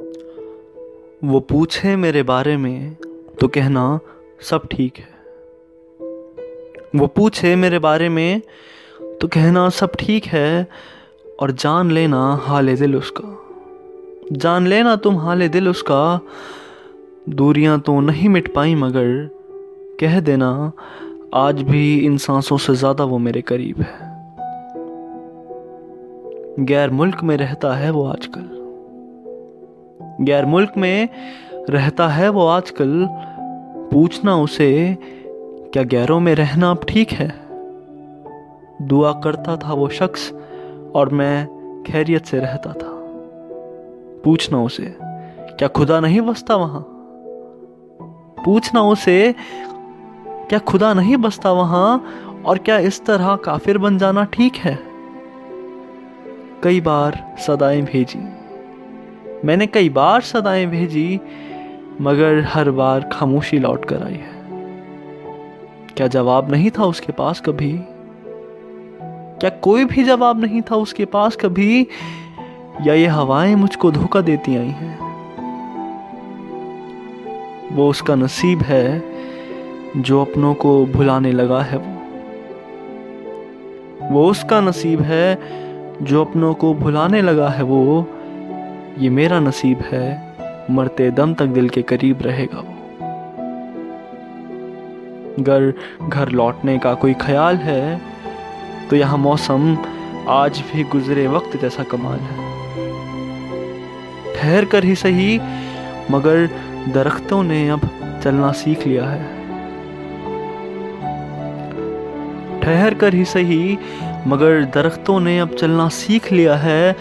वो पूछे मेरे बारे में तो कहना, सब ठीक है। वो पूछे मेरे बारे में तो कहना, सब ठीक है। और जान लेना हाल दिल उसका। जान लेना तुम हाल दिल उसका, दूरियाँ तो नहीं मिट पाई मगर कह देना, आज भी इन सांसों से ज़्यादा वो मेरे करीब है। गैर मुल्क में रहता है वो आजकल। गैर मुल्क में रहता है वो आजकल। पूछना उसे, क्या गैरों में रहना अब ठीक है? दुआ करता था वो शख्स और मैं खैरियत से रहता था। पूछना उसे, क्या खुदा नहीं बसता वहाँ? पूछना उसे, क्या खुदा नहीं बसता वहाँ और क्या इस तरह काफिर बन जाना ठीक है? कई बार सदाएँ भेजी। मैंने कई बार सदाएँ भेजी, मगर हर बार खामोशी लौट कर आई है। क्या जवाब नहीं था उसके पास कभी? क्या कोई भी जवाब नहीं था उसके पास कभी? या ये हवाएँ मुझको धोखा देती आई हैं? वो उसका नसीब है, जो अपनों को भुलाने लगा है वो। वो उसका नसीब है, जो अपनों को भुलाने लगा है वो। ये मेरा नसीब है, मरते दम तक दिल के करीब रहेगा वो। अगर घर लौटने का कोई ख्याल है तो यहाँ मौसम आज भी गुजरे वक्त जैसा कमाल है। ठहर कर ही सही, मगर दरख्तों ने अब चलना सीख लिया है। ठहर कर ही सही, मगर दरख्तों ने अब चलना सीख लिया है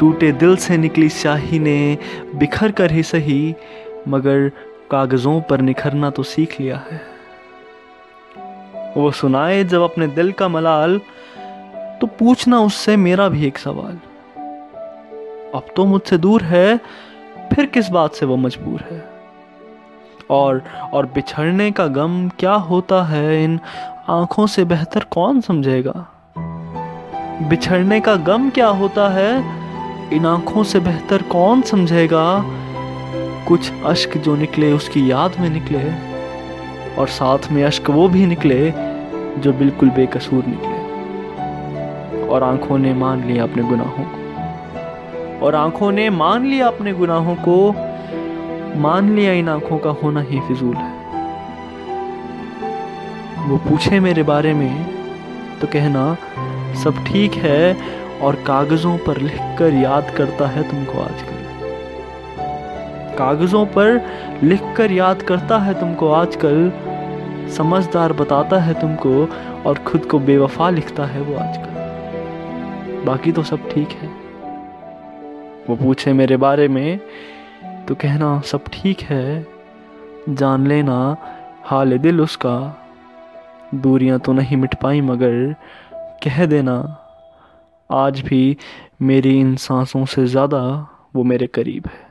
टूटे दिल से निकली स्याही ने बिखर कर ही सही, मगर कागज़ों पर निखरना तो सीख लिया है। वो सुनाए जब अपने दिल का मलाल तो पूछना उससे मेरा भी एक सवाल। अब तो मुझसे दूर है, फिर किस बात से वो मजबूर है? और और बिछड़ने का गम क्या होता है? इन आँखों से बेहतर कौन समझेगा? बिछड़ने का गम क्या होता है? इन आँखों से बेहतर कौन समझेगा? कुछ अश्क जो निकले, उसकी याद में निकले। और साथ में अश्क वो भी निकले, जो बिल्कुल बेकसूर निकले। और आँखों ने मान लिया अपने गुनाहों को। और आँखों ने मान लिया अपने गुनाहों को। मान लिया इन आँखों का होना ही फिजूल है। वो पूछे मेरे बारे में तो कहना, सब ठीक है और कागजों पर लिखकर याद करता है तुमको आजकल। कागजों पर लिखकर याद करता है तुमको आजकल, समझदार बताता है तुमको और खुद को बेवफा लिखता है वो आजकल। बाकी तो सब ठीक है। वो पूछे, मेरे बारे में तो कहना सब ठीक है। जान लेना, हाल दिल उसका। दूरियाँ तो नहीं मिट पाई, मगर कह देना आज भी मेरी इन सांसों से ज़्यादा वो मेरे करीब है।